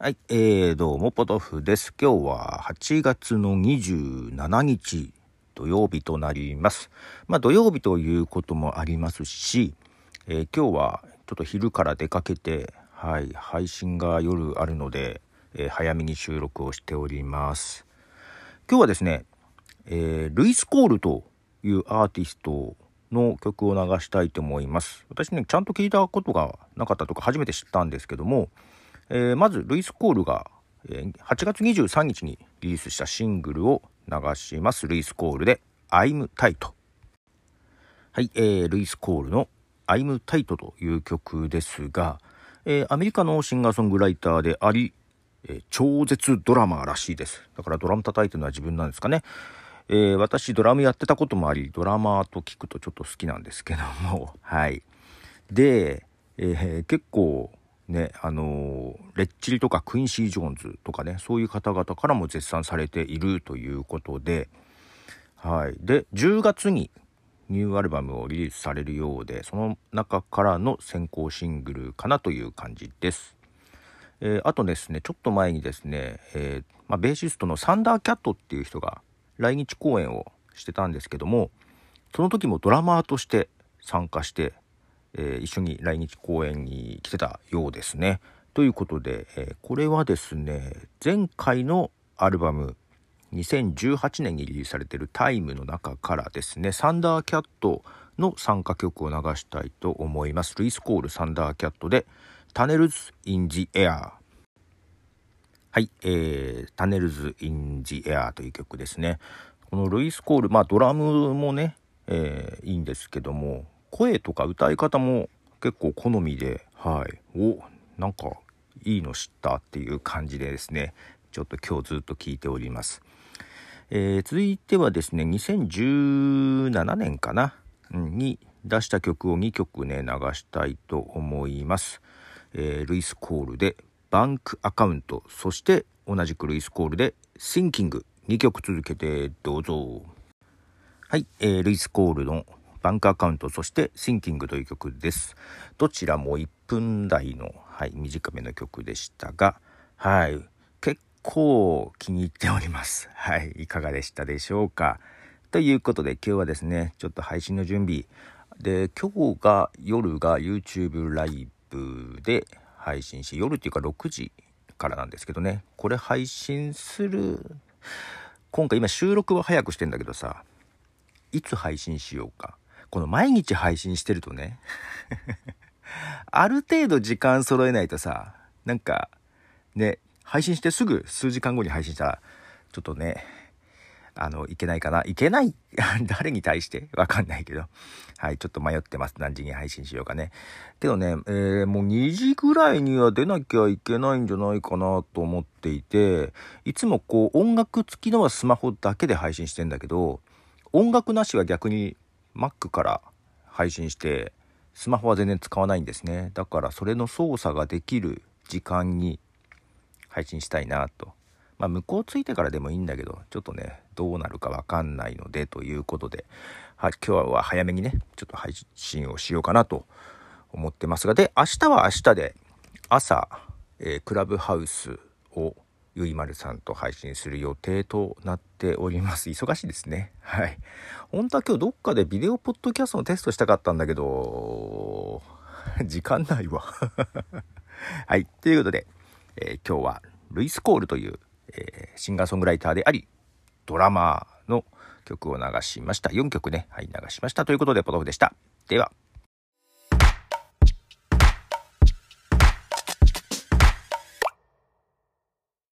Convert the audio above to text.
はい、えー、どうも、ポトフです。今日は8月の27日土曜日となります。まあ、土曜日ということもありますし、えー、今日はちょっと昼から出かけて、はい、配信が夜あるので、えー、早めに収録をしております。今日はですね、えー、ルイス・コールというアーティストの曲を流したいと思います。私ね、ちゃんと聞いたことがなかったとか初めて知ったんですけども、えー、まず、ルイス・コールが、えー、8月23日にリリースしたシングルを流します。ルイス・コールで、I'm Tight。はい、えー、ルイス・コールの I'm Tight という曲ですが、えー、アメリカのシンガーソングライターであり、えー、超絶ドラマーらしいです。だからドラム叩いてるのは自分なんですかね。えー、私ドラムやってたこともあり、ドラマーと聞くとちょっと好きなんですけども、はい。で、えー、結構ね、あのレッチリとかクインシー・ジョーンズとかね、そういう方々からも絶賛されているということで、はい。で、10月にニューアルバムをリリースされるようで、その中からの先行シングルかなという感じです。えー、あとですね、ちょっと前にですね、えー、まあ、ベーシストのサンダーキャットっていう人が来日公演をしてたんですけども、その時もドラマーとして参加して、えー、一緒に来日公演に来てたようですね。ということで、えー、これはですね前回のアルバム2018年にリリースされてる「Time」の中からですねサンダーキャットの参加曲を流したいと思います。ルイス・コール・サンダーキャットで「Tunnels in the Air」はい、えー、 Tunnels in the Air という曲ですね。このルイス・コール、まあドラムもね、えー、いいんですけども、声とか歌い方も結構好みで、はい。お、なんかいいの知ったっていう感じでですね、ちょっと今日ずっと聞いております。えー、続いてはですね、2017年かな、に出した曲を2曲ね、流したいと思います。えー、ルイス・コールでバンクアカウント、そして同じくルイス・コールでシンキング2曲続けてどうぞ。はい、えー、ルイス・コールのバンクアカウント、そしてシンキングという曲です。どちらも1分台の、はい、短めの曲でしたが、はい、結構気に入っております。はい、いかがでしたでしょうか。ということで今日はですね、ちょっと配信の準備。で、今日が夜が YouTube ライブで配信し、夜っていうか6時からなんですけどね、これ配信する、今回今収録は早くしてんだけどさ、いつ配信しようか。この毎日配信してるとねある程度時間揃えないとさ、なんか、ね、配信してすぐ数時間後に配信したら、ちょっとね、あの、いけないかな。いけない 誰に対して？わかんないけど。はい、ちょっと迷ってます。何時に配信しようかね。けどね、えー、もう2時ぐらいには出なきゃいけないんじゃないかなと思っていて、いつもこう、音楽付きのはスマホだけで配信してんだけど、音楽なしは逆に Mac から配信してスマホは全然使わないんですね。だからそれの操作ができる時間に配信したいなと。まあ向こうついてからでもいいんだけどちょっとねどうなるかわかんないのでということで、は今日は早めにねちょっと配信をしようかなと思ってますが。で明日は明日で朝、えー、クラブハウスをゆいまるさんと配信する予定となっております。忙しいですね。はい。本当は今日どっかでビデオポッドキャストのテストしたかったんだけど、時間ないわ。はい。ということで、えー、今日はルイス・コールという、えー、シンガーソングライターであり、ドラマーの曲を流しました。4曲ね、はい、流しました。ということで、ポトフでした。では。